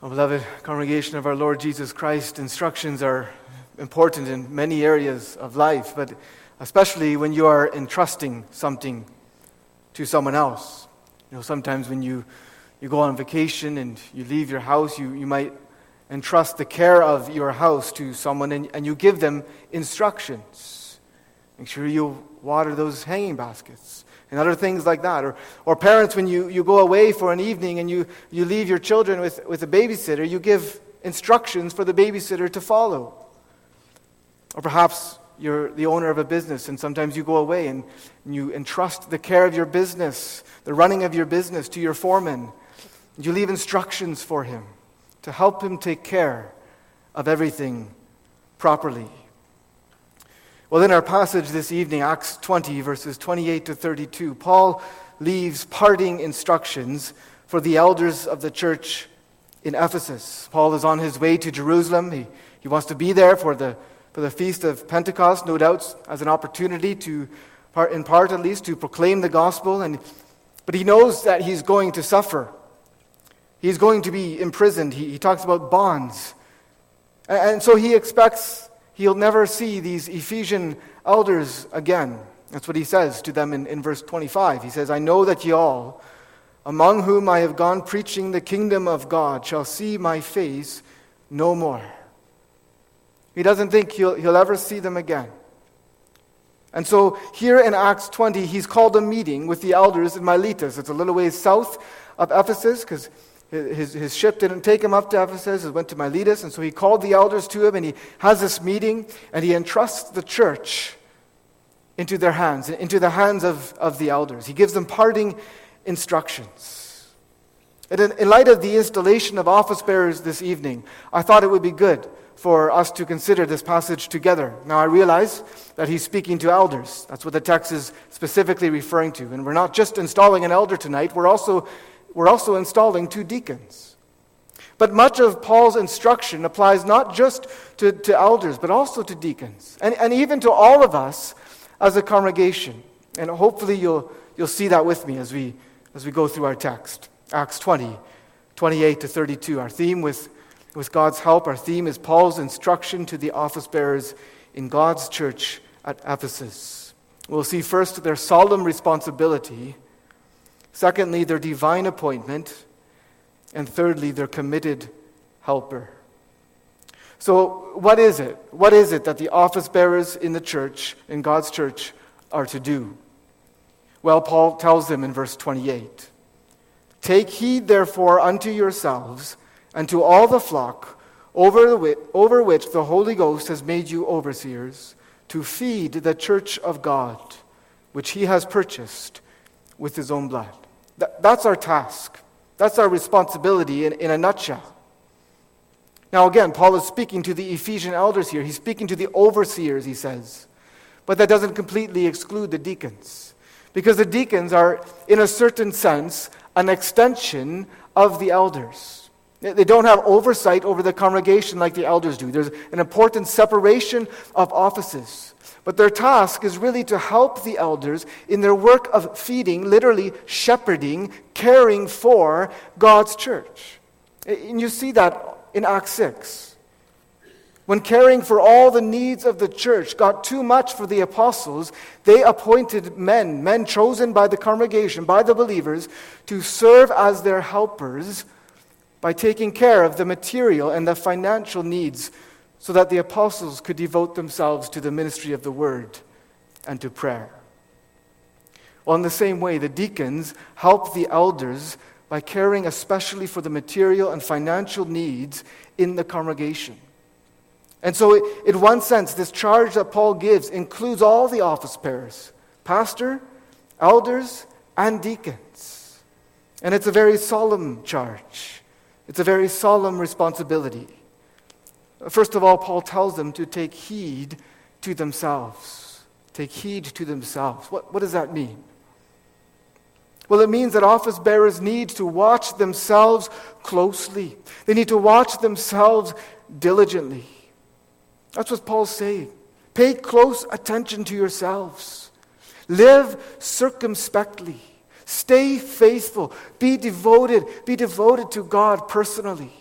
Oh, beloved congregation of our Lord Jesus Christ, instructions are important in many areas of life, but especially when you are entrusting something to someone else. You know, sometimes when you, you go on vacation and you leave your house, you, you might entrust the care of your house to someone and, and you give them instructions. Make sure you water those hanging baskets and other things like that. Or, or parents, when you, you go away for an evening and you, you leave your children with, with a babysitter, you give instructions for the babysitter to follow. Or perhaps you're the owner of a business and sometimes you go away and, and you entrust the care of your business, the running of your business to your foreman. You leave instructions for him to help him take care of everything properly. Well, in our passage this evening, Acts 20, verses 28 to 32, Paul leaves parting instructions for the elders of the church in Ephesus. Paul is on his way to Jerusalem. He, he wants to be there for the, for the feast of Pentecost, no doubt, as an opportunity to, in part at least, to proclaim the gospel. And, but he knows that he's going to suffer. He's going to be imprisoned. He, he talks about bonds. And, and so he expects he'll never see these Ephesian elders again. That's what he says to them in, in verse 25. He says, I know that ye all, among whom I have gone preaching the kingdom of God, shall see my face no more. He doesn't think he'll, he'll ever see them again. And so here in Acts 20, he's called a meeting with the elders in Miletus. It's a little ways south of Ephesus because his, his ship didn't take him up to Ephesus, it went to Miletus, and so he called the elders to him and he has this meeting and he entrusts the church into their hands, into the hands of, of the elders. He gives them parting instructions. And in, in light of the installation of office bearers this evening, I thought it would be good for us to consider this passage together. Now, I realize that he's speaking to elders. That's what the text is specifically referring to. And we're not just installing an elder tonight, we're also we're also installing two deacons. But much of Paul's instruction applies not just to, to elders, but also to deacons, and, and even to all of us as a congregation. And hopefully you'll, you'll see that with me as we, as we go through our text. Acts 20, 28 to 32. Our theme, with, with God's help, our theme is Paul's instruction to the office bearers in God's church at Ephesus. We'll see first their solemn responsibility Secondly, their divine appointment. And thirdly, their committed helper. So, what is it? What is it that the office bearers in the church, in God's church, are to do? Well, Paul tells them in verse 28 Take heed, therefore, unto yourselves and to all the flock over, the, over which the Holy Ghost has made you overseers, to feed the church of God, which he has purchased with his own blood that's our task. That's our responsibility in, in a nutshell. Now, again, Paul is speaking to the Ephesian elders here. He's speaking to the overseers, he says. But that doesn't completely exclude the deacons. Because the deacons are, in a certain sense, an extension of the elders. They don't have oversight over the congregation like the elders do. There's an important separation of offices. But their task is really to help the elders in their work of feeding, literally shepherding, caring for God's church. And you see that in Acts 6. When caring for all the needs of the church got too much for the apostles, they appointed men, men chosen by the congregation, by the believers, to serve as their helpers by taking care of the material and the financial needs so that the apostles could devote themselves to the ministry of the word and to prayer. Well, in the same way, the deacons help the elders by caring especially for the material and financial needs in the congregation. And so, in one sense, this charge that Paul gives includes all the office bearers pastor, elders, and deacons. And it's a very solemn charge, it's a very solemn responsibility. First of all, Paul tells them to take heed to themselves. Take heed to themselves. What, what does that mean? Well, it means that office bearers need to watch themselves closely. They need to watch themselves diligently. That's what Paul's saying. Pay close attention to yourselves. Live circumspectly. Stay faithful. Be devoted. Be devoted to God personally.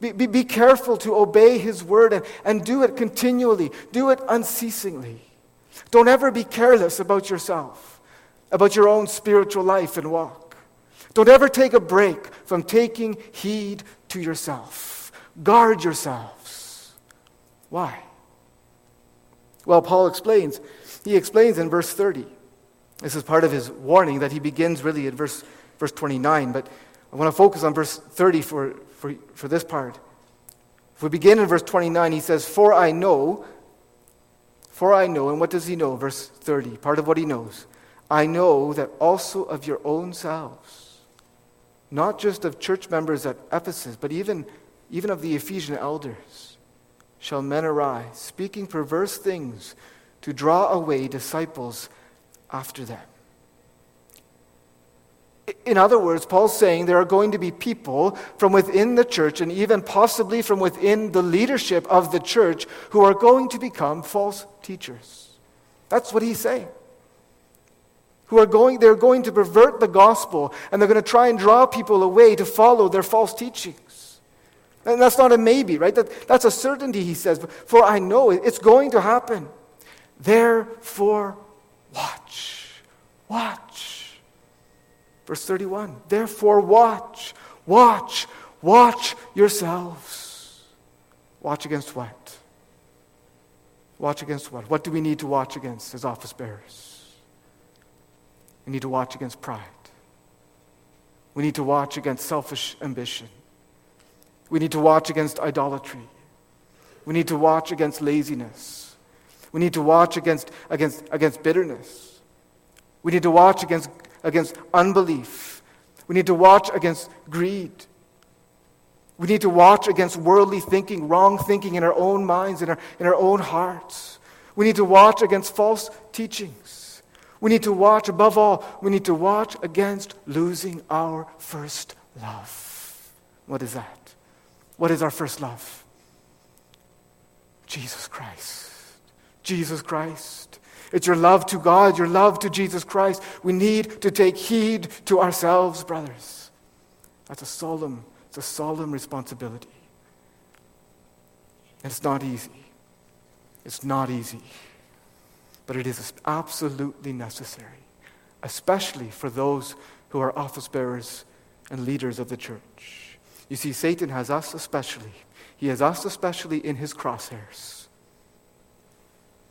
Be, be, be careful to obey His word and, and do it continually, do it unceasingly. Don't ever be careless about yourself, about your own spiritual life and walk. Don't ever take a break from taking heed to yourself. Guard yourselves. Why? Well, Paul explains. He explains in verse 30. This is part of his warning that he begins really at verse, verse 29, but I want to focus on verse 30 for, for, for this part. If we begin in verse 29, he says, For I know, for I know, and what does he know? Verse 30, part of what he knows. I know that also of your own selves, not just of church members at Ephesus, but even, even of the Ephesian elders, shall men arise, speaking perverse things to draw away disciples after them. In other words, Paul's saying there are going to be people from within the church and even possibly from within the leadership of the church who are going to become false teachers. That's what he's saying. Who are going, they're going to pervert the gospel and they're going to try and draw people away to follow their false teachings. And that's not a maybe, right? That, that's a certainty, he says. For I know it, it's going to happen. Therefore, watch. Watch. Verse 31 Therefore, watch, watch, watch yourselves. Watch against what? Watch against what? What do we need to watch against as office bearers? We need to watch against pride. We need to watch against selfish ambition. We need to watch against idolatry. We need to watch against laziness. We need to watch against, against, against bitterness. We need to watch against, against unbelief. We need to watch against greed. We need to watch against worldly thinking, wrong thinking in our own minds, in our, in our own hearts. We need to watch against false teachings. We need to watch, above all, we need to watch against losing our first love. What is that? What is our first love? Jesus Christ. Jesus Christ. It's your love to God, your love to Jesus Christ. We need to take heed to ourselves, brothers. That's a solemn, it's a solemn responsibility. And it's not easy. It's not easy. But it is absolutely necessary, especially for those who are office bearers and leaders of the church. You see, Satan has us especially. He has us especially in his crosshairs.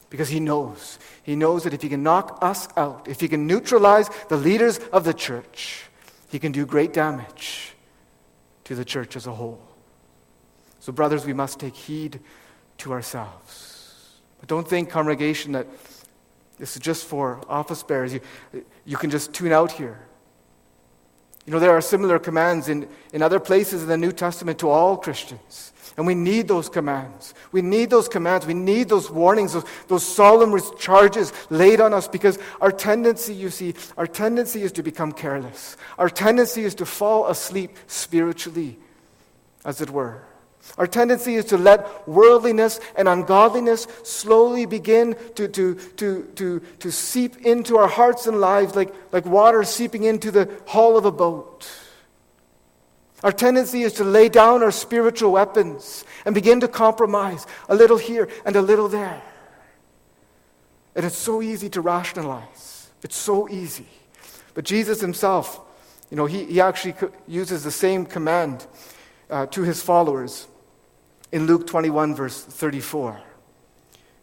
Because he knows. He knows that if he can knock us out, if he can neutralize the leaders of the church, he can do great damage to the church as a whole. So, brothers, we must take heed to ourselves. But don't think, congregation, that this is just for office bearers. You, you can just tune out here. You know, there are similar commands in, in other places in the New Testament to all Christians. And we need those commands. We need those commands. We need those warnings, those, those solemn charges laid on us because our tendency, you see, our tendency is to become careless. Our tendency is to fall asleep spiritually, as it were. Our tendency is to let worldliness and ungodliness slowly begin to, to, to, to, to seep into our hearts and lives like, like water seeping into the hull of a boat. Our tendency is to lay down our spiritual weapons and begin to compromise a little here and a little there. And it's so easy to rationalize. It's so easy. But Jesus himself, you know, he, he actually uses the same command uh, to his followers in Luke 21, verse 34.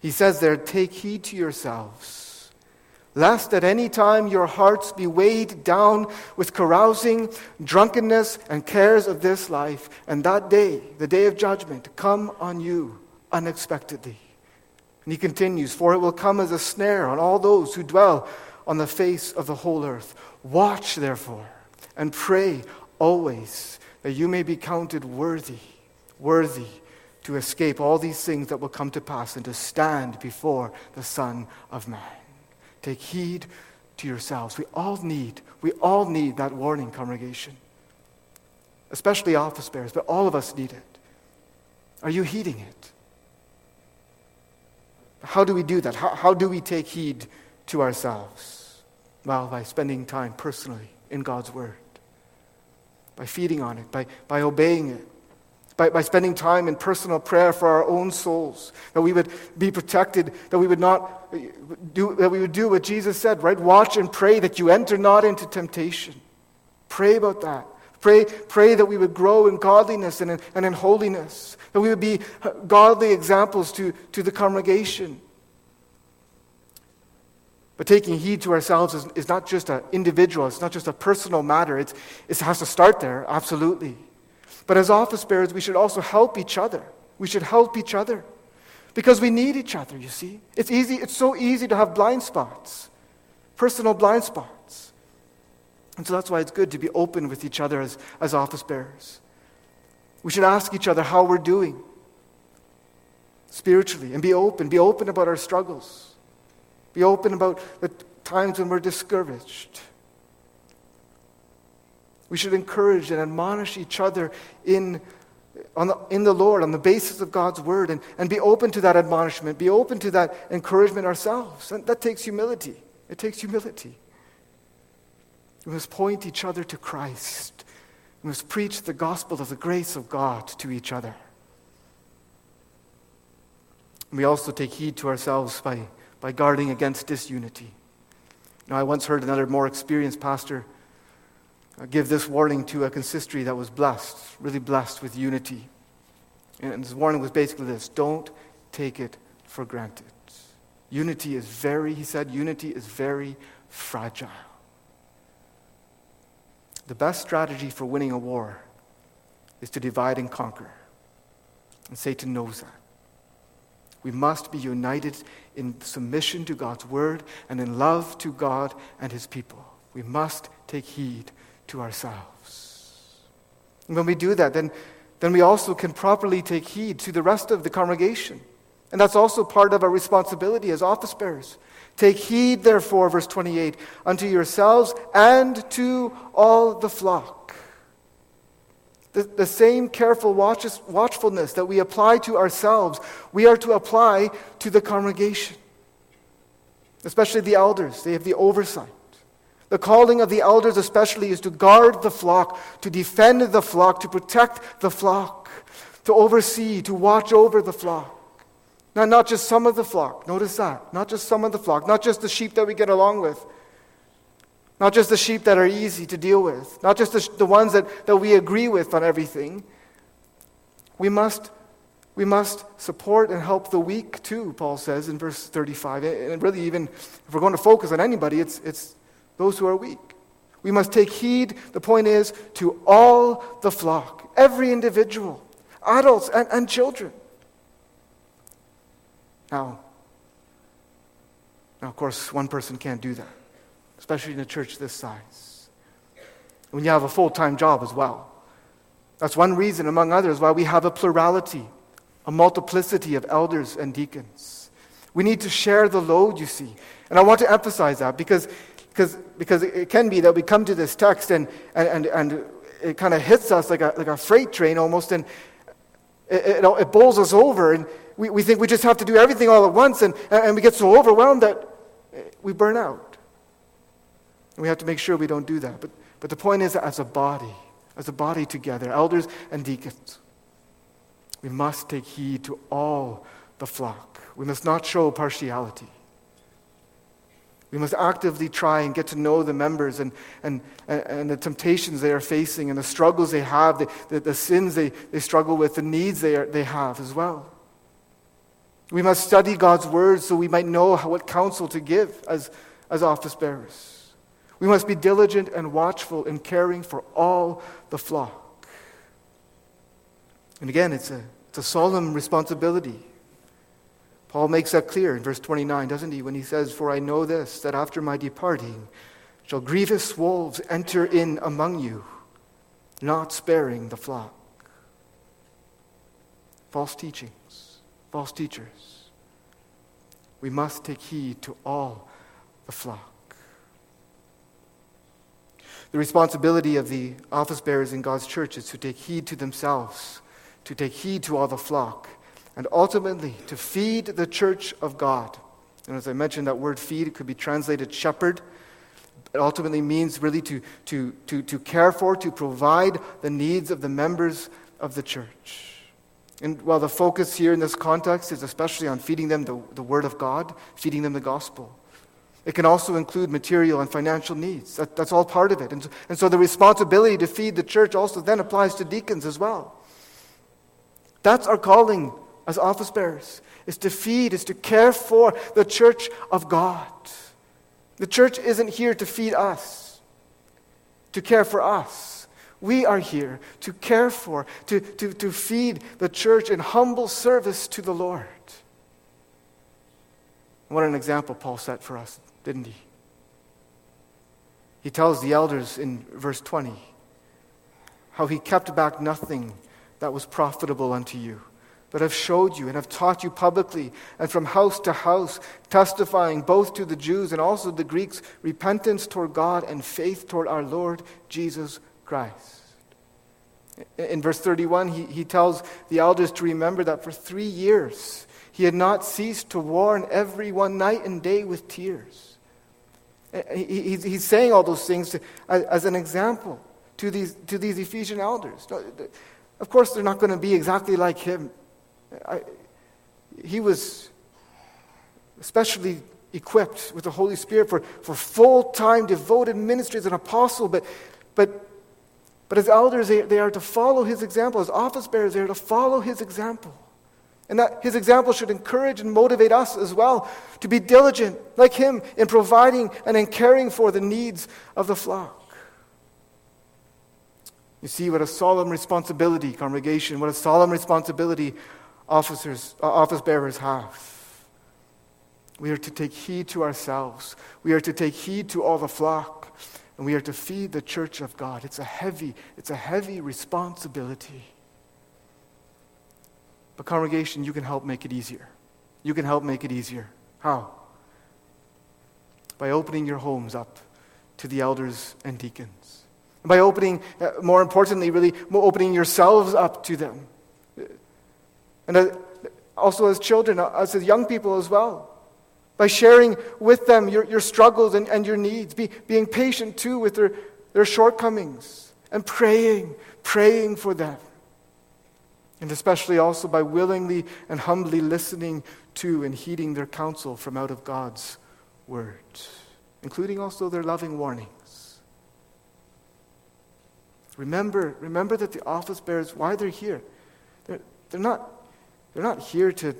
He says there, Take heed to yourselves lest at any time your hearts be weighed down with carousing, drunkenness, and cares of this life, and that day, the day of judgment, come on you unexpectedly. And he continues, For it will come as a snare on all those who dwell on the face of the whole earth. Watch, therefore, and pray always that you may be counted worthy, worthy to escape all these things that will come to pass and to stand before the Son of Man. Take heed to yourselves. We all need, we all need that warning, congregation. Especially office bearers, but all of us need it. Are you heeding it? How do we do that? How, how do we take heed to ourselves? Well, by spending time personally in God's Word, by feeding on it, by, by obeying it, by, by spending time in personal prayer for our own souls, that we would be protected, that we would not do, that we would do what Jesus said, right? Watch and pray that you enter not into temptation. Pray about that. Pray, pray that we would grow in godliness and in, and in holiness, that we would be godly examples to, to the congregation. But taking heed to ourselves is, is not just an individual, it's not just a personal matter. It's, it has to start there, absolutely. But as office bearers, we should also help each other. We should help each other because we need each other, you see. It's easy, it's so easy to have blind spots, personal blind spots. And so that's why it's good to be open with each other as, as office bearers. We should ask each other how we're doing spiritually and be open, be open about our struggles. Be open about the times when we're discouraged. We should encourage and admonish each other in, the, in the Lord on the basis of God's word and, and be open to that admonishment, be open to that encouragement ourselves. And that takes humility. It takes humility. We must point each other to Christ. We must preach the gospel of the grace of God to each other. We also take heed to ourselves by, by guarding against disunity. Now, I once heard another more experienced pastor give this warning to a consistory that was blessed, really blessed with unity. And his warning was basically this don't take it for granted. Unity is very, he said, unity is very fragile. The best strategy for winning a war is to divide and conquer. And Satan knows that. We must be united in submission to God's word and in love to God and his people. We must take heed to ourselves. And when we do that, then, then we also can properly take heed to the rest of the congregation. And that's also part of our responsibility as office bearers. Take heed, therefore, verse 28, unto yourselves and to all the flock. The, the same careful watch, watchfulness that we apply to ourselves, we are to apply to the congregation, especially the elders. They have the oversight. The calling of the elders, especially, is to guard the flock, to defend the flock, to protect the flock, to oversee, to watch over the flock. Now, not just some of the flock, notice that. Not just some of the flock, not just the sheep that we get along with, not just the sheep that are easy to deal with, not just the, the ones that, that we agree with on everything. We must, we must support and help the weak too, Paul says in verse 35. And really, even if we're going to focus on anybody, it's, it's those who are weak. We must take heed, the point is, to all the flock, every individual, adults and, and children. Now, now, of course, one person can't do that, especially in a church this size. When you have a full time job as well. That's one reason, among others, why we have a plurality, a multiplicity of elders and deacons. We need to share the load, you see. And I want to emphasize that because because, because it can be that we come to this text and, and, and, and it kind of hits us like a, like a freight train almost, and it, it, it, bowls us over, and we, we think we just have to do everything all at once, and, and we get so overwhelmed that we burn out. And we have to make sure we don't do that. But, but the point is, that as a body, as a body together, elders and deacons, we must take heed to all the flock. We must not show partiality. We must actively try and get to know the members and, and, and the temptations they are facing and the struggles they have, the, the, the sins they, they struggle with, the needs they, are, they have as well. We must study God's word so we might know how, what counsel to give as, as office bearers. We must be diligent and watchful in caring for all the flock. And again, it's a, it's a solemn responsibility. Paul makes that clear in verse 29, doesn't he, when he says, For I know this, that after my departing shall grievous wolves enter in among you, not sparing the flock. False teachings, false teachers. We must take heed to all the flock. The responsibility of the office bearers in God's church is to take heed to themselves, to take heed to all the flock and ultimately to feed the church of God. And as I mentioned, that word feed could be translated shepherd. It ultimately means really to, to, to, to care for, to provide the needs of the members of the church. And while the focus here in this context is especially on feeding them the, the Word of God, feeding them the gospel, it can also include material and financial needs. That, that's all part of it. And, and so the responsibility to feed the church also then applies to deacons as well. That's our calling as office bearers, is to feed, is to care for the church of God. The church isn't here to feed us, to care for us. We are here to care for, to, to, to feed the church in humble service to the Lord. What an example Paul set for us didn't he? He tells the elders in verse 20 how he kept back nothing that was profitable unto you, but have showed you and have taught you publicly and from house to house, testifying both to the Jews and also the Greeks repentance toward God and faith toward our Lord Jesus Christ. In verse 31, he, he tells the elders to remember that for three years he had not ceased to warn everyone night and day with tears. He's saying all those things as an example to these, to these Ephesian elders. Of course, they're not going to be exactly like him. He was especially equipped with the Holy Spirit for, for full time devoted ministry as an apostle, but, but, but as elders, they, they are to follow his example. As office bearers, they are to follow his example. And that his example should encourage and motivate us as well to be diligent, like him, in providing and in caring for the needs of the flock. You see what a solemn responsibility, congregation, what a solemn responsibility officers, uh, office bearers have. We are to take heed to ourselves. We are to take heed to all the flock. And we are to feed the church of God. It's a heavy, it's a heavy responsibility. But, congregation, you can help make it easier. You can help make it easier. How? By opening your homes up to the elders and deacons. By opening, uh, more importantly, really, opening yourselves up to them. And also as children, as young people as well. By sharing with them your, your struggles and, and your needs. Be, being patient too with their, their shortcomings. And praying, praying for them. And especially also by willingly and humbly listening to and heeding their counsel from out of God's word, including also their loving warnings. Remember, remember that the office bearers, why they're here. They're, they're, not, they're not here to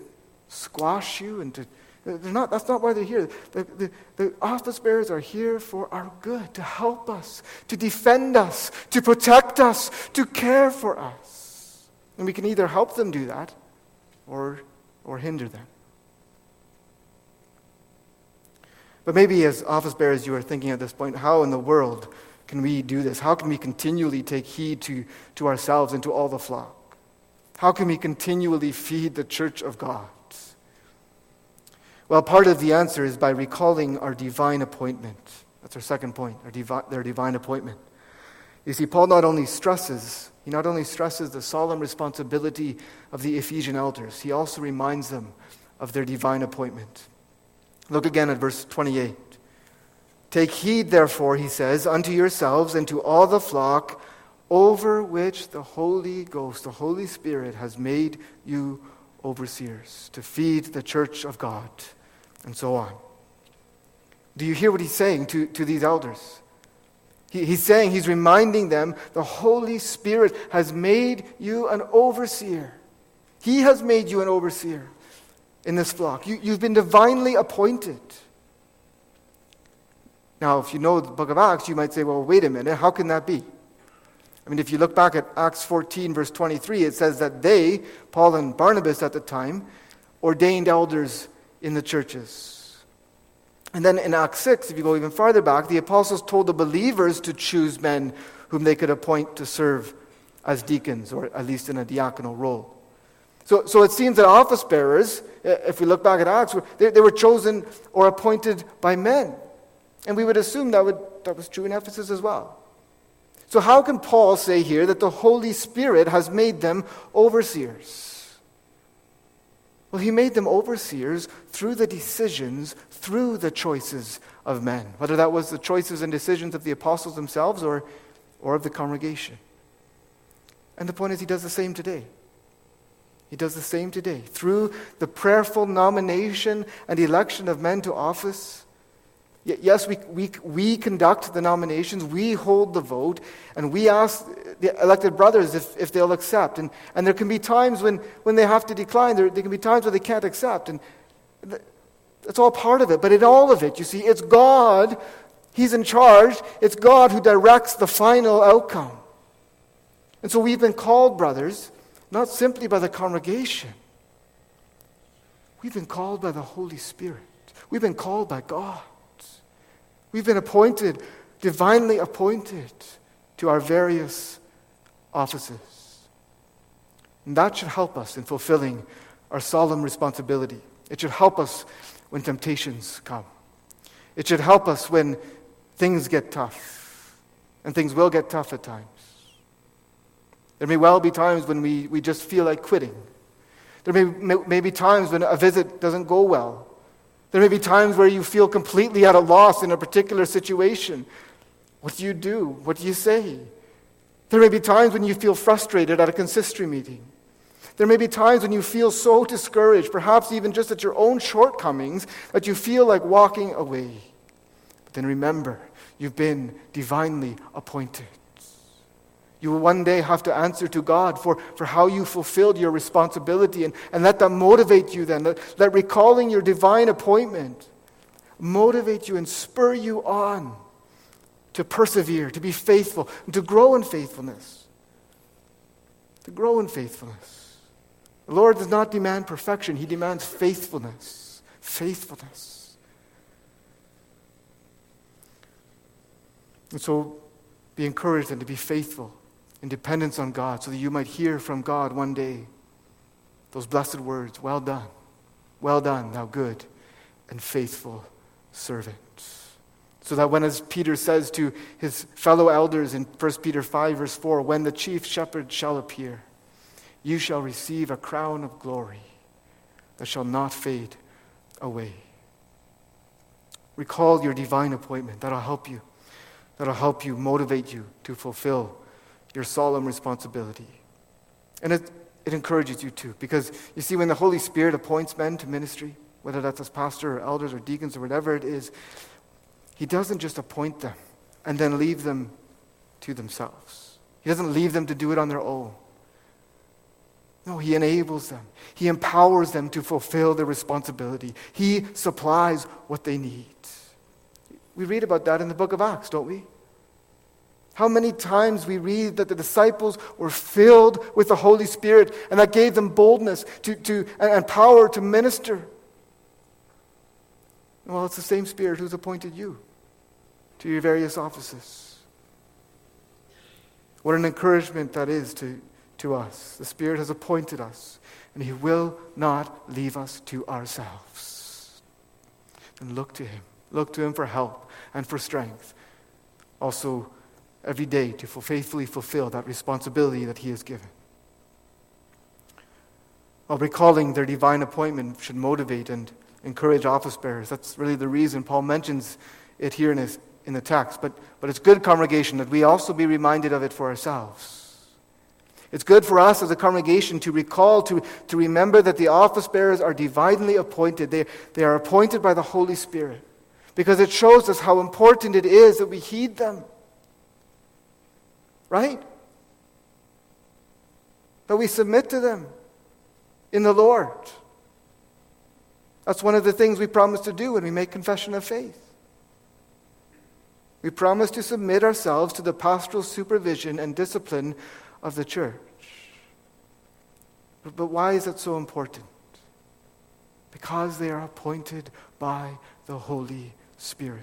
squash you and to they're not, that's not why they're here. The, the, the, office bearers are here for our good, to help us, to defend us, to protect us, to care for us. And we can either help them do that or, or hinder them. But maybe as office bearers, you are thinking at this point, how in the world can we do this? How can we continually take heed to, to ourselves and to all the flock? How can we continually feed the church of God? Well, part of the answer is by recalling our divine appointment. That's our second point, our divi- their divine appointment. You see, Paul not only stresses he not only stresses the solemn responsibility of the Ephesian elders, he also reminds them of their divine appointment. Look again at verse 28. Take heed, therefore, he says, unto yourselves and to all the flock over which the Holy Ghost, the Holy Spirit, has made you overseers to feed the church of God, and so on. Do you hear what he's saying to, to these elders? He, he's saying, he's reminding them, the Holy Spirit has made you an overseer. He has made you an overseer in this flock. You, you've been divinely appointed. Now, if you know the book of Acts, you might say, well, wait a minute, how can that be? I mean, if you look back at Acts 14, verse 23, it says that they, Paul and Barnabas at the time, ordained elders in the churches. And then in Acts 6, if you go even farther back, the apostles told the believers to choose men whom they could appoint to serve as deacons, or at least in a diaconal role. So, so it seems that office bearers, if we look back at Acts, they, they were chosen or appointed by men. And we would assume that, would, that was true in Ephesus as well. So, how can Paul say here that the Holy Spirit has made them overseers? Well, he made them overseers through the decisions, through the choices of men, whether that was the choices and decisions of the apostles themselves or, or of the congregation. And the point is, He does the same today. He does the same today. Through the prayerful nomination and election of men to office, yes, we, we, we conduct the nominations, we hold the vote, and we ask the elected brothers if, if they'll accept. And, and there can be times when, when they have to decline, there, there can be times where they can't accept. And that's all part of it. But in all of it, you see, it's God, He's in charge, it's God who directs the final outcome. And so we've been called, brothers, not simply by the congregation. We've been called by the Holy Spirit. We've been called by God. We've been appointed, divinely appointed, to our various offices. And that should help us in fulfilling our solemn responsibility. It should help us when temptations come. It should help us when things get tough. And things will get tough at times. There may well be times when we, we just feel like quitting. There may, may, may be times when a visit doesn't go well. There may be times where you feel completely at a loss in a particular situation. What do you do? What do you say? There may be times when you feel frustrated at a consistory meeting. There may be times when you feel so discouraged, perhaps even just at your own shortcomings, that you feel like walking away. But then remember, you've been divinely appointed. You will one day have to answer to God for, for how you fulfilled your responsibility, and, and let that motivate you then. Let, let recalling your divine appointment motivate you and spur you on to persevere, to be faithful, and to grow in faithfulness. To grow in faithfulness. The Lord does not demand perfection, He demands faithfulness. Faithfulness. And so be encouraged and to be faithful in dependence on God so that you might hear from God one day those blessed words Well done, well done, thou good and faithful servant. So that when, as Peter says to his fellow elders in 1 Peter 5, verse 4, when the chief shepherd shall appear, you shall receive a crown of glory that shall not fade away. Recall your divine appointment. That'll help you. That'll help you, motivate you to fulfill your solemn responsibility. And it, it encourages you too, because you see, when the Holy Spirit appoints men to ministry, whether that's as pastor or elders or deacons or whatever it is, He doesn't just appoint them and then leave them to themselves. He doesn't leave them to do it on their own. No, He enables them, He empowers them to fulfill their responsibility, He supplies what they need. We read about that in the book of Acts, don't we? How many times we read that the disciples were filled with the Holy Spirit and that gave them boldness to, to, and power to minister. Well, it's the same Spirit who's appointed you to your various offices. What an encouragement that is to, to us. The Spirit has appointed us, and He will not leave us to ourselves. And look to Him. Look to Him for help and for strength. Also, every day to faithfully fulfill that responsibility that He has given. While recalling their divine appointment should motivate and encourage office bearers. That's really the reason Paul mentions it here in, his, in the text. But, but it's good, congregation, that we also be reminded of it for ourselves. It's good for us as a congregation to recall, to, to remember that the office bearers are divinely appointed. They, they are appointed by the Holy Spirit because it shows us how important it is that we heed them. Right? That we submit to them in the Lord. That's one of the things we promise to do when we make confession of faith. We promise to submit ourselves to the pastoral supervision and discipline of the church. But, why is it so important? Because they are appointed by the Holy Spirit.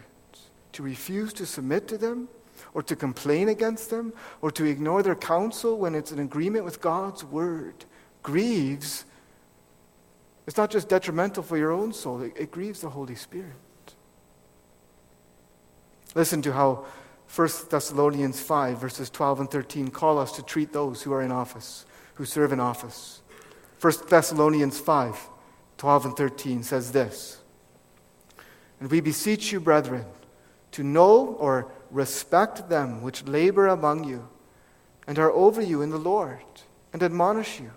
To refuse to submit to them or to complain against them or to ignore their counsel when it's in agreement with God's word grieves. It's not just detrimental for your own soul, it, it grieves the Holy Spirit. Listen to how 1 Thessalonians 5, verses 12 and 13, call us to treat those who are in office, who serve in office. 1 Thessalonians 5, 12 and 13 says this And we beseech you, brethren, to know or respect them which labor among you, and are over you in the Lord and admonish you,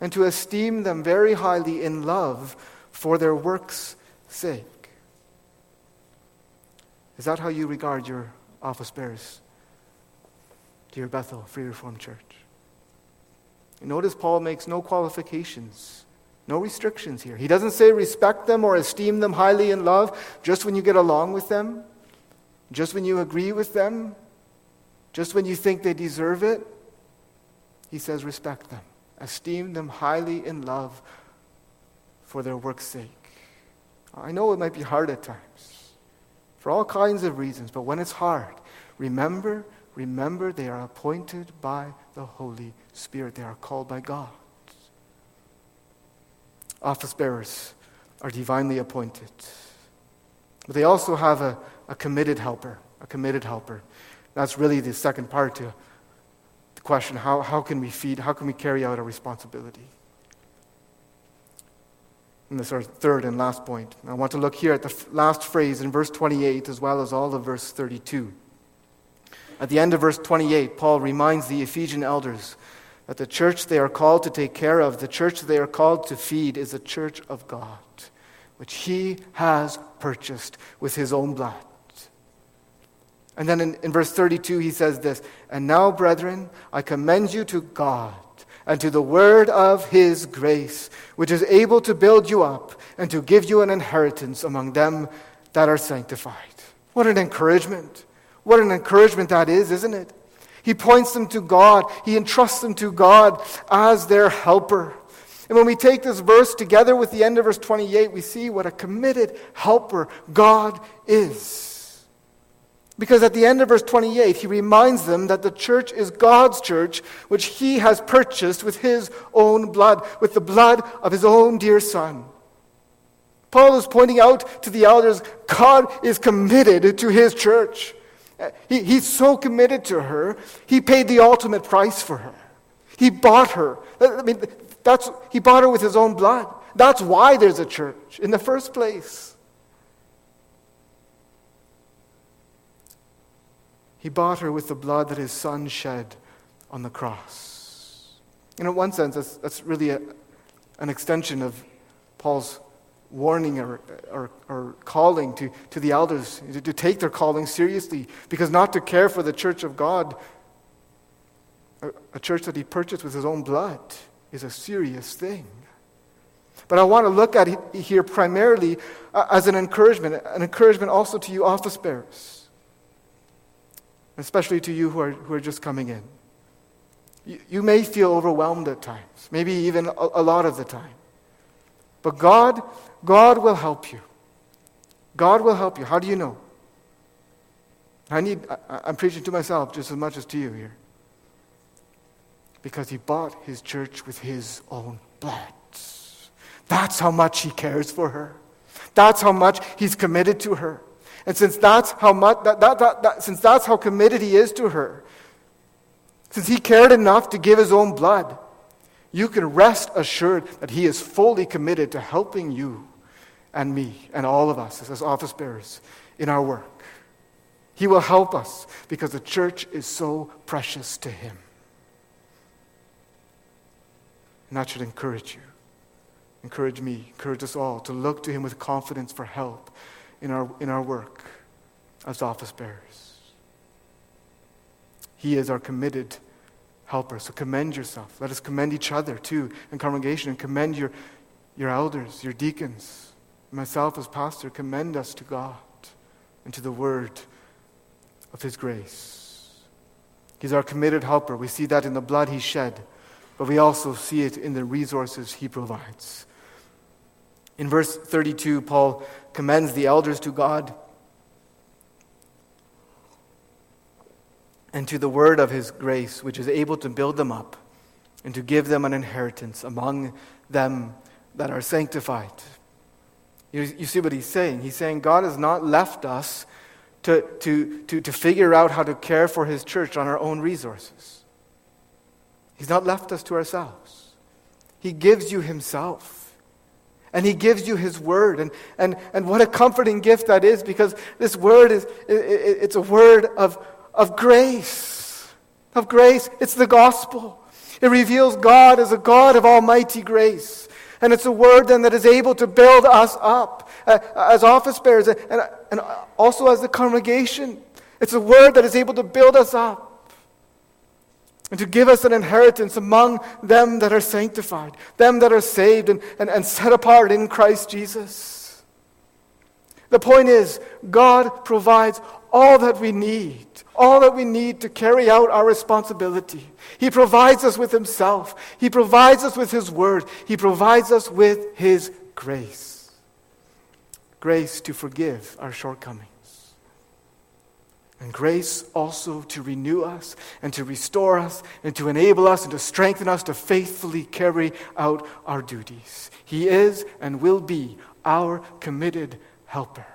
and to esteem them very highly in love for their works' sake. Is that how you regard your office bearers, dear Bethel Free Reformed Church? notice Paul makes no qualifications, no restrictions here. He doesn't say respect them or esteem them highly in love just when you get along with them, just when you agree with them, just when you think they deserve it. He says respect them, esteem them highly in love for their work's sake. I know it might be hard at times for all kinds of reasons, but when it's hard, remember, remember they are appointed by the Holy Spirit. They are called by God. Office bearers are divinely appointed. But they also have a, a committed helper, a committed helper. That's really the second part to the question how, how can we feed, how can we carry out our responsibility? And this is our third and last point. I want to look here at the last phrase in verse 28 as well as all of verse 32. At the end of verse 28, Paul reminds the Ephesian elders that the church they are called to take care of, the church they are called to feed, is the church of God, which he has purchased with his own blood. And then in, in verse 32, he says this And now, brethren, I commend you to God and to the word of his grace, which is able to build you up and to give you an inheritance among them that are sanctified. What an encouragement! What an encouragement that is, isn't it? He points them to God, he entrusts them to God as their helper. And when we take this verse together with the end of verse 28, we see what a committed helper God is. Because at the end of verse 28, he reminds them that the church is God's church, which he has purchased with his own blood, with the blood of his own dear son. Paul is pointing out to the elders God is committed to his church. He, he's so committed to her, he paid the ultimate price for her. He bought her. I mean, that's, he bought her with his own blood. That's why there's a church in the first place. He bought her with the blood that his son shed on the cross. And in one sense, that's, that's really a, an extension of Paul's warning or, or, or, calling to, to the elders to, to take their calling seriously. Because not to care for the church of God, a, a church that he purchased with his own blood, is a serious thing. But I want to look at it here primarily uh, as an encouragement, an encouragement also to you office bearers especially to you who are, who are just coming in. You, you may feel overwhelmed at times, maybe even a, a lot of the time. But God, God will help you. God will help you. How do you know? I need, I, I'm preaching to myself just as much as to you here. Because he bought his church with his own blood. That's how much he cares for her. That's how much he's committed to her. And since that's how much, that, that, that, that, since that's how committed he is to her, since he cared enough to give his own blood, you can rest assured that he is fully committed to helping you and me and all of us as office bearers in our work. He will help us because the church is so precious to him. And that should encourage you, encourage me, encourage us all to look to him with confidence for help in our, in our work as office bearers. He is our committed helper. So commend yourself. Let us commend each other too in congregation and commend your, your elders, your deacons. Myself as pastor, commend us to God and to the word of His grace. He's our committed helper. We see that in the blood He shed, but we also see it in the resources He provides. In verse 32, Paul commends the elders to God and to the word of his grace, which is able to build them up and to give them an inheritance among them that are sanctified. You, you see what he's saying? He's saying God has not left us to, to, to, to figure out how to care for his church on our own resources. He's not left us to ourselves. He gives you himself. And he gives you his word. And, and, and what a comforting gift that is because this word is it, it's a word of, of grace. of grace. It's the gospel. It reveals God as a God of almighty grace. And it's a word then that is able to build us up uh, as office bearers and, and, and also as the congregation. It's a word that is able to build us up and to give us an inheritance among them that are sanctified, them that are saved and, and, and set apart in Christ Jesus. The point is, God provides all that we need, all that we need to carry out our responsibility. He provides us with Himself, He provides us with His Word, He provides us with His grace. Grace to forgive our shortcomings. And grace also to renew us and to restore us and to enable us and to strengthen us to faithfully carry out our duties. He is and will be our committed helper.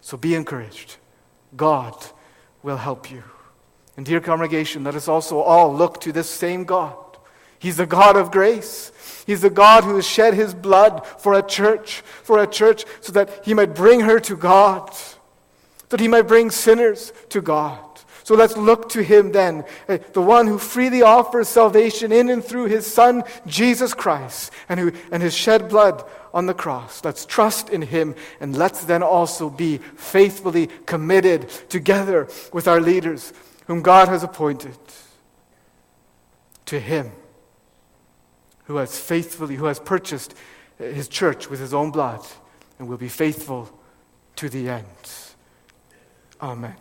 So be encouraged. God will help you. And, dear congregation, let us also all look to this same God. He's the God of grace. He's the God who has shed his blood for a church, for a church, so that he might bring her to God, that he might bring sinners to God. So let's look to him then, eh, the one who freely offers salvation in and through his Son, Jesus Christ, and, who, and his shed blood on the cross. Let's trust in him, and let's then also be faithfully committed together with our leaders, whom God has appointed, to him who has faithfully, who has purchased his church with his own blood, and will be faithful to the end. Amen.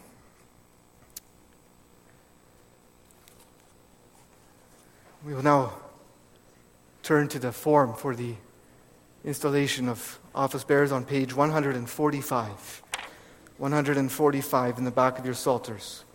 We will now turn to the form for the installation of office bearers on page 145. 145 in the back of your psalters.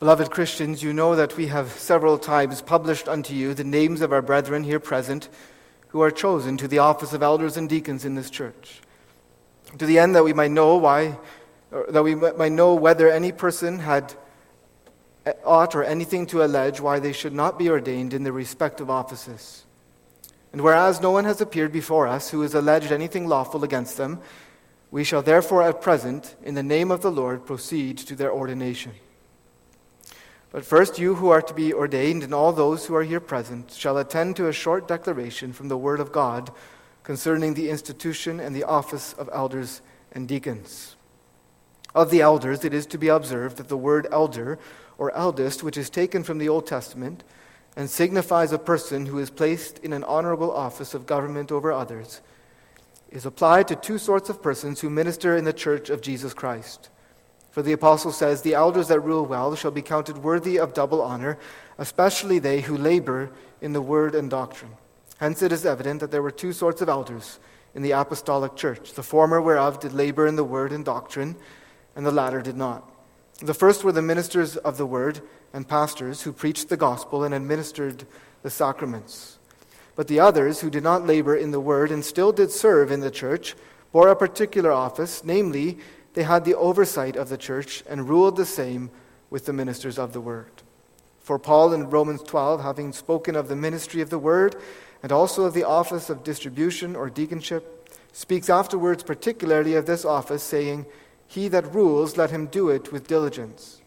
Beloved Christians, you know that we have several times published unto you the names of our brethren here present who are chosen to the office of elders and deacons in this church, to the end that we might know why, that we might know whether any person had eh, aught or anything to allege why they should not be ordained in their respective offices. And whereas no one has appeared before us who has alleged anything lawful against them, we shall therefore at present, in the name of the Lord, proceed to their ordination. But first, you who are to be ordained, and all those who are here present, shall attend to a short declaration from the Word of God concerning the institution and the office of elders and deacons. Of the elders, it is to be observed that the word elder or eldest, which is taken from the Old Testament and signifies a person who is placed in an honorable office of government over others, is applied to two sorts of persons who minister in the church of Jesus Christ. For the apostle says, The elders that rule well shall be counted worthy of double honor, especially they who labor in the word and doctrine. Hence it is evident that there were two sorts of elders in the apostolic church, the former whereof did labor in the word and doctrine, and the latter did not. The first were the ministers of the word and pastors who preached the gospel and administered the sacraments. But the others, who did not labor in the word and still did serve in the church, bore a particular office, namely, they had the oversight of the church and ruled the same with the ministers of the word. For Paul in Romans 12, having spoken of the ministry of the word and also of the office of distribution or deaconship, speaks afterwards particularly of this office, saying, He that rules, let him do it with diligence.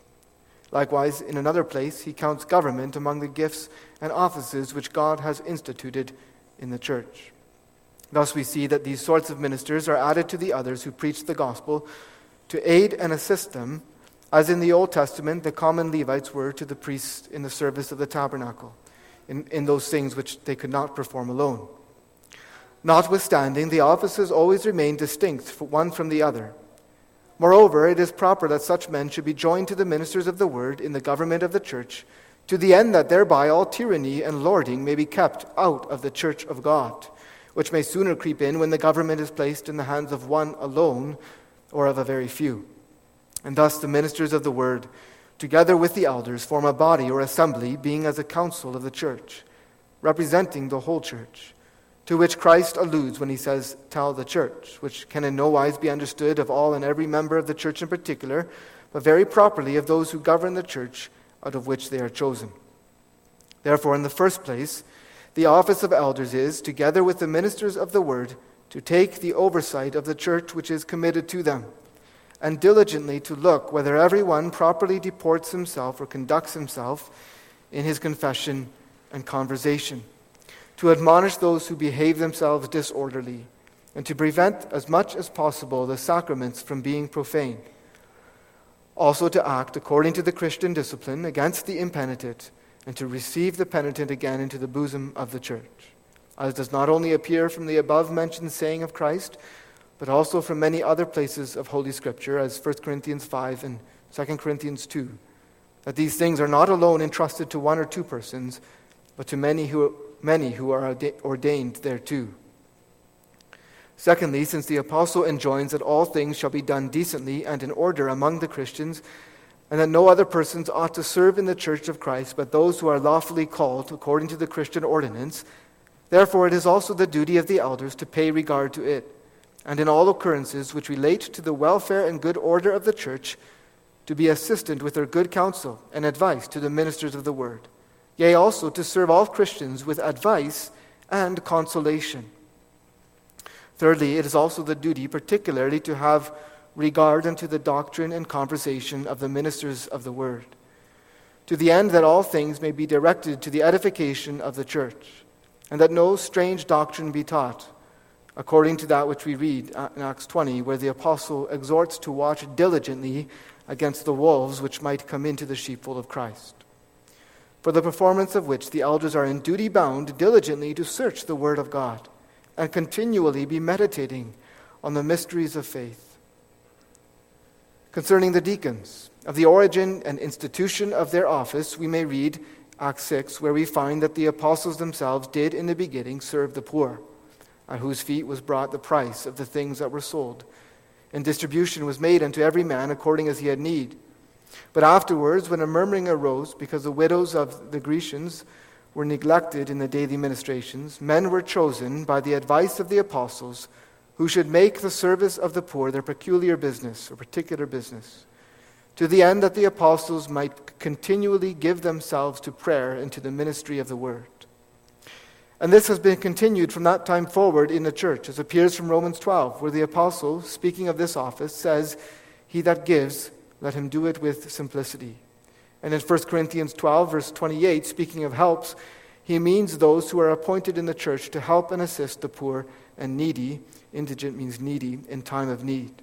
Likewise, in another place, he counts government among the gifts and offices which God has instituted in the church. Thus, we see that these sorts of ministers are added to the others who preach the gospel to aid and assist them, as in the Old Testament the common Levites were to the priests in the service of the tabernacle, in, in those things which they could not perform alone. Notwithstanding, the offices always remain distinct, one from the other. Moreover, it is proper that such men should be joined to the ministers of the word in the government of the church, to the end that thereby all tyranny and lording may be kept out of the church of God, which may sooner creep in when the government is placed in the hands of one alone or of a very few. And thus the ministers of the word, together with the elders, form a body or assembly, being as a council of the church, representing the whole church, to which Christ alludes when he says, Tell the church, which can in no wise be understood of all and every member of the church in particular, but very properly of those who govern the church out of which they are chosen. Therefore, in the first place, the office of elders is, together with the ministers of the word, to take the oversight of the church which is committed to them, and diligently to look whether every one properly deports himself or conducts himself in his confession and conversation, to admonish those who behave themselves disorderly, and to prevent as much as possible the sacraments from being profaned. Also, to act according to the Christian discipline against the impenitent and to receive the penitent again into the bosom of the church, as does not only appear from the above mentioned saying of Christ, but also from many other places of Holy Scripture, as 1 Corinthians 5 and 2 Corinthians 2, that these things are not alone entrusted to one or two persons, but to many who, many who are ordained thereto. Secondly, since the apostle enjoins that all things shall be done decently and in order among the Christians, and that no other persons ought to serve in the church of Christ but those who are lawfully called according to the Christian ordinance. Therefore, it is also the duty of the elders to pay regard to it, and in all occurrences which relate to the welfare and good order of the church, to be assistant with their good counsel and advice to the ministers of the word, yea, also to serve all Christians with advice and consolation. Thirdly, it is also the duty, particularly, to have regard unto the doctrine and conversation of the ministers of the word, to the end that all things may be directed to the edification of the church, and that no strange doctrine be taught, according to that which we read in Acts 20, where the apostle exhorts to watch diligently against the wolves which might come into the sheepfold of Christ. For the performance of which the elders are in duty bound diligently to search the word of God, and continually be meditating on the mysteries of faith Concerning the deacons, of the origin and institution of their office, we may read Acts 6, where we find that the apostles themselves did in the beginning serve the poor, at whose feet was brought the price of the things that were sold, and distribution was made unto every man according as he had need. But afterwards, when a murmuring arose because the widows of the Grecians were neglected in the daily ministrations, men were chosen by the advice of the apostles who should make the service of the poor their peculiar business or particular business, to the end that the apostles might continually give themselves to prayer and to the ministry of the word. And this has been continued from that time forward in the church, as appears from Romans 12, where the apostle, speaking of this office, says, He that gives, let him do it with simplicity. And in 1 Corinthians 12, verse 28, speaking of helps, he means those who are appointed in the church to help and assist the poor and needy Indigent means needy in time of need.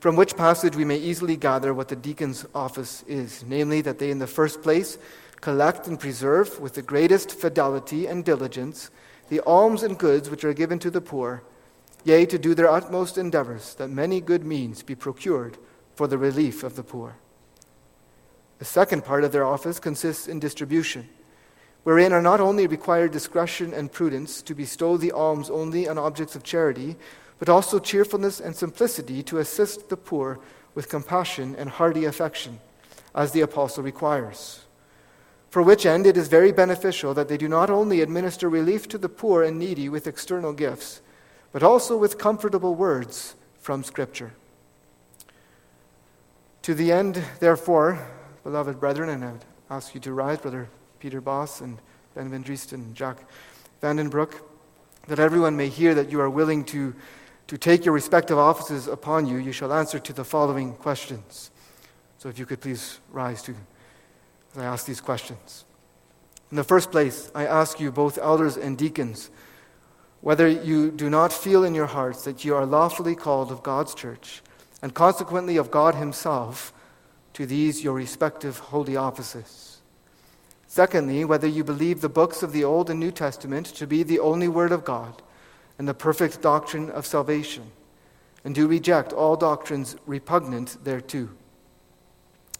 From which passage we may easily gather what the deacon's office is namely, that they, in the first place, collect and preserve with the greatest fidelity and diligence the alms and goods which are given to the poor, yea, to do their utmost endeavors that many good means be procured for the relief of the poor. The second part of their office consists in distribution wherein are not only required discretion and prudence to bestow the alms only on objects of charity, but also cheerfulness and simplicity to assist the poor with compassion and hearty affection, as the apostle requires. For which end it is very beneficial that they do not only administer relief to the poor and needy with external gifts, but also with comfortable words from Scripture. To the end, therefore, beloved brethren, and I would ask you to rise, Brother Peter Boss and Ben Van Driesten, Jack Vandenbroek, that everyone may hear that you are willing to, to take your respective offices upon you, you shall answer to the following questions. So if you could please rise to as I ask these questions. In the first place, I ask you, both elders and deacons, whether you do not feel in your hearts that you are lawfully called of God's church, and consequently of God Himself, to these your respective holy offices. Secondly, whether you believe the books of the Old and New Testament to be the only Word of God and the perfect doctrine of salvation, and do reject all doctrines repugnant thereto.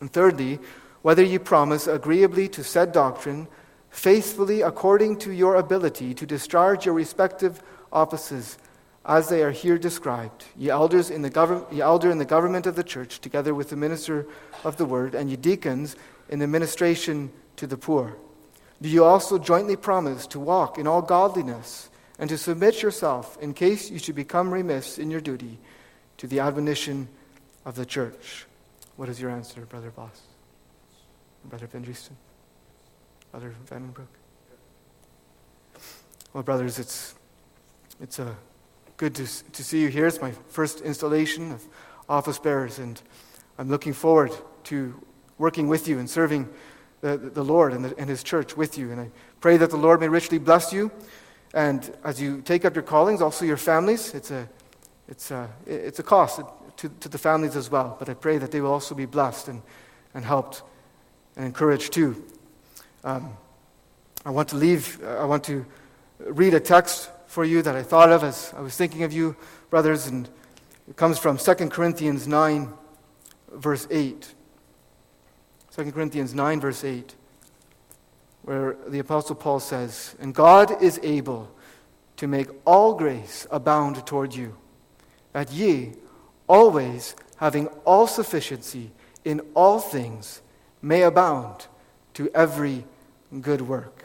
And thirdly, whether you promise agreeably to said doctrine, faithfully according to your ability to discharge your respective offices as they are here described, ye elders in the gov- ye elder in the government of the church, together with the minister of the word, and ye deacons in the ministration to the poor? Do you also jointly promise to walk in all godliness and to submit yourself, in case you should become remiss in your duty, to the admonition of the church? What is your answer, Brother Boss? Brother Van Driesten? Brother Van Vandenbroek? Well, brothers, it's, it's uh, good to, to see you here. It's my first installation of office bearers, and I'm looking forward to working with you and serving the, the Lord and, the, and His church with you. And I pray that the Lord may richly bless you. And as you take up your callings, also your families, it's a, it's a, it's a cost to, to the families as well. But I pray that they will also be blessed and, and helped and encouraged too. Um, I want to leave, I want to read a text for you that I thought of as I was thinking of you, brothers, and it comes from 2 Corinthians 9, verse 8. 2 Corinthians 9, verse 8, where the Apostle Paul says, And God is able to make all grace abound toward you, that ye, always having all sufficiency in all things, may abound to every good work.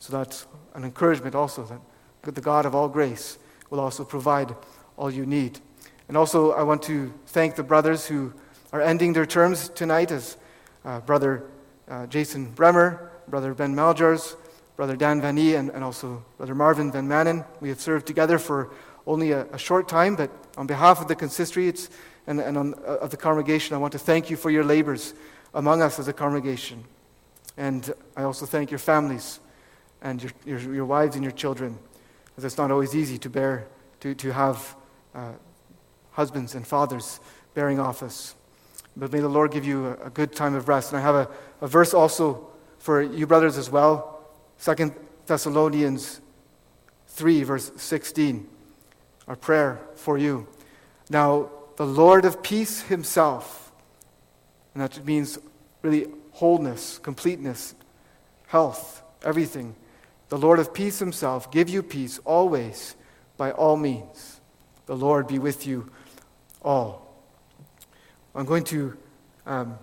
So that's an encouragement also that the God of all grace will also provide all you need. And also, I want to thank the brothers who are ending their terms tonight as uh, Brother uh, Jason Bremer, Brother Ben Maljars, Brother Dan Van E, and, and also Brother Marvin Van Manen. We have served together for only a, a short time, but on behalf of the consistory and, and on, uh, of the congregation, I want to thank you for your labors among us as a congregation. And I also thank your families and your, your, your wives and your children, as it's not always easy to bear, to, to have uh, husbands and fathers bearing office. But may the Lord give you a, a good time of rest. And I have a, a verse also for you brothers as well. Second Thessalonians 3, verse 16. Our prayer for you. Now, the Lord of peace himself, and that means really wholeness, completeness, health, everything. The Lord of peace himself give you peace always by all means. The Lord be with you all. I'm going to um,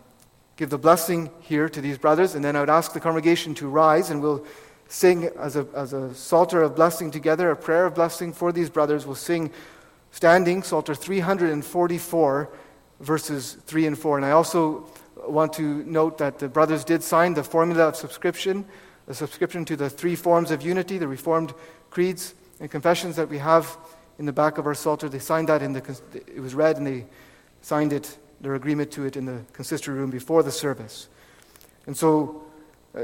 give the blessing here to these brothers, and then I would ask the congregation to rise, and we'll sing as a, as a psalter of blessing together, a prayer of blessing for these brothers. We'll sing standing, Psalter 344, verses 3 and 4. And I also want to note that the brothers did sign the formula of subscription, the subscription to the three forms of unity, the Reformed creeds and confessions that we have in the back of our Psalter. They signed that in the, it was read and they signed it their agreement to it in the consistory room before the service. And so uh,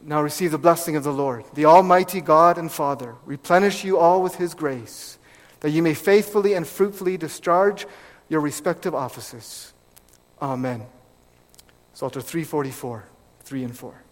now receive the blessing of the Lord. The Almighty God and Father replenish you all with his grace, that you may faithfully and fruitfully discharge your respective offices. Amen. Psalter 344, 3 and 4.